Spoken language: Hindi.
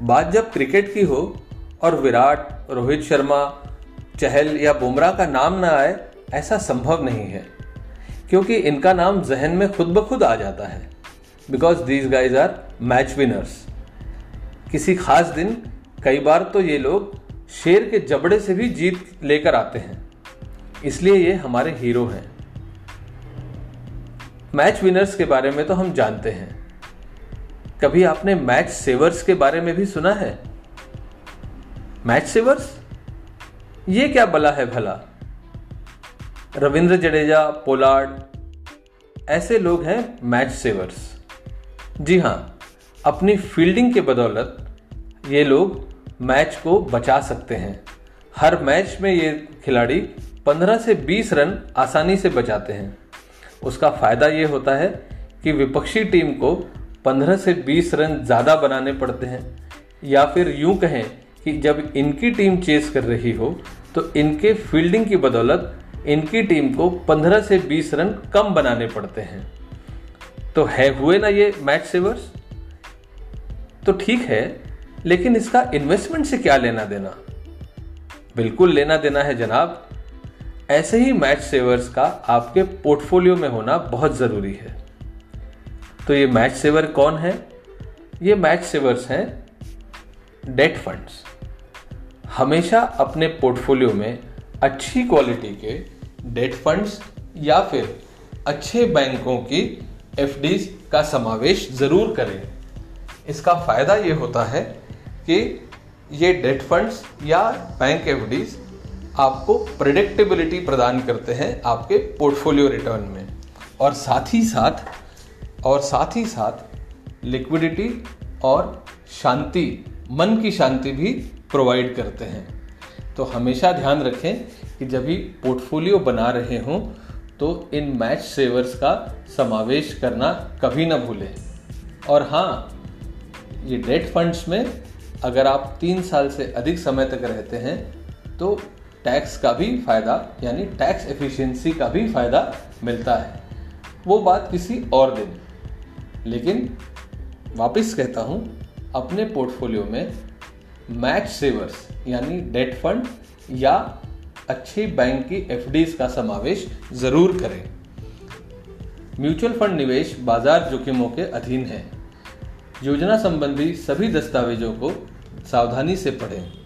बात जब क्रिकेट की हो और विराट, रोहित शर्मा, चहल या बुमराह का नाम ना आए, ऐसा संभव नहीं है। क्योंकि इनका नाम जहन में खुद ब खुद आ जाता है। Because these guys are match winners किसी खास दिन, कई बार तो ये लोग शेर के जबड़े से भी जीत लेकर आते हैं। इसलिए ये हमारे हीरो हैं। मैच विनर्स के बारे में तो हम जानते हैं। कभी आपने मैच सेवर्स के बारे में भी सुना है? मैच सेवर्स ये क्या बला है भला? रविंद्र जडेजा, पोलार्ड, ऐसे लोग हैं मैच सेवर्स जी हाँ अपनी फील्डिंग के बदौलत ये लोग मैच को बचा सकते हैं। हर मैच में ये खिलाड़ी 15 से 20 रन आसानी से बचाते हैं। उसका फ़ायदा ये होता है कि विपक्षी टीम को 15 से 20 रन ज़्यादा बनाने पड़ते हैं। या फिर यूँ कहें कि जब इनकी टीम चेस कर रही हो तो इनके फील्डिंग की बदौलत इनकी टीम को 15 से 20 रन कम बनाने पड़ते हैं। तो है हुए ना ये मैच सेवर्स तो ठीक है, लेकिन इसका इन्वेस्टमेंट से क्या लेना देना? बिल्कुल लेना देना है जनाब। ऐसे ही मैच सेवर्स का आपके पोर्टफोलियो में होना बहुत ज़रूरी है। तो ये मैच सेवर कौन है? ये मैच सेवर्स हैं डेट फंड्स हमेशा अपने पोर्टफोलियो में अच्छी क्वालिटी के डेट फंड्स या फिर अच्छे बैंकों की एफ़ का समावेश ज़रूर करें। इसका फ़ायदा ये होता है कि ये डेट फंड्स या बैंक एफ़ आपको प्रिडिक्टेबिलिटी प्रदान करते हैं आपके पोर्टफोलियो रिटर्न में। और साथ ही साथ और साथ ही साथ लिक्विडिटी और शांति, मन की शांति भी प्रोवाइड करते हैं। तो हमेशा ध्यान रखें कि जब भी पोर्टफोलियो बना रहे हों तो इन मैच सेवर्स का समावेश करना कभी ना भूलें। और हाँ ये डेट फंड्स में अगर आप तीन साल से अधिक समय तक रहते हैं तो टैक्स का भी फ़ायदा, यानी टैक्स एफिशिएंसी का भी फ़ायदा मिलता है। वो बात किसी और दिन। लेकिन वापस कहता हूँ, अपने पोर्टफोलियो में मैच सेवर्स यानी डेट फंड या अच्छे बैंक की एफ़ का समावेश ज़रूर करें। म्यूचुअल फंड निवेश बाज़ार जोखिमों के अधीन है। योजना संबंधी सभी दस्तावेजों को सावधानी से पढ़ें।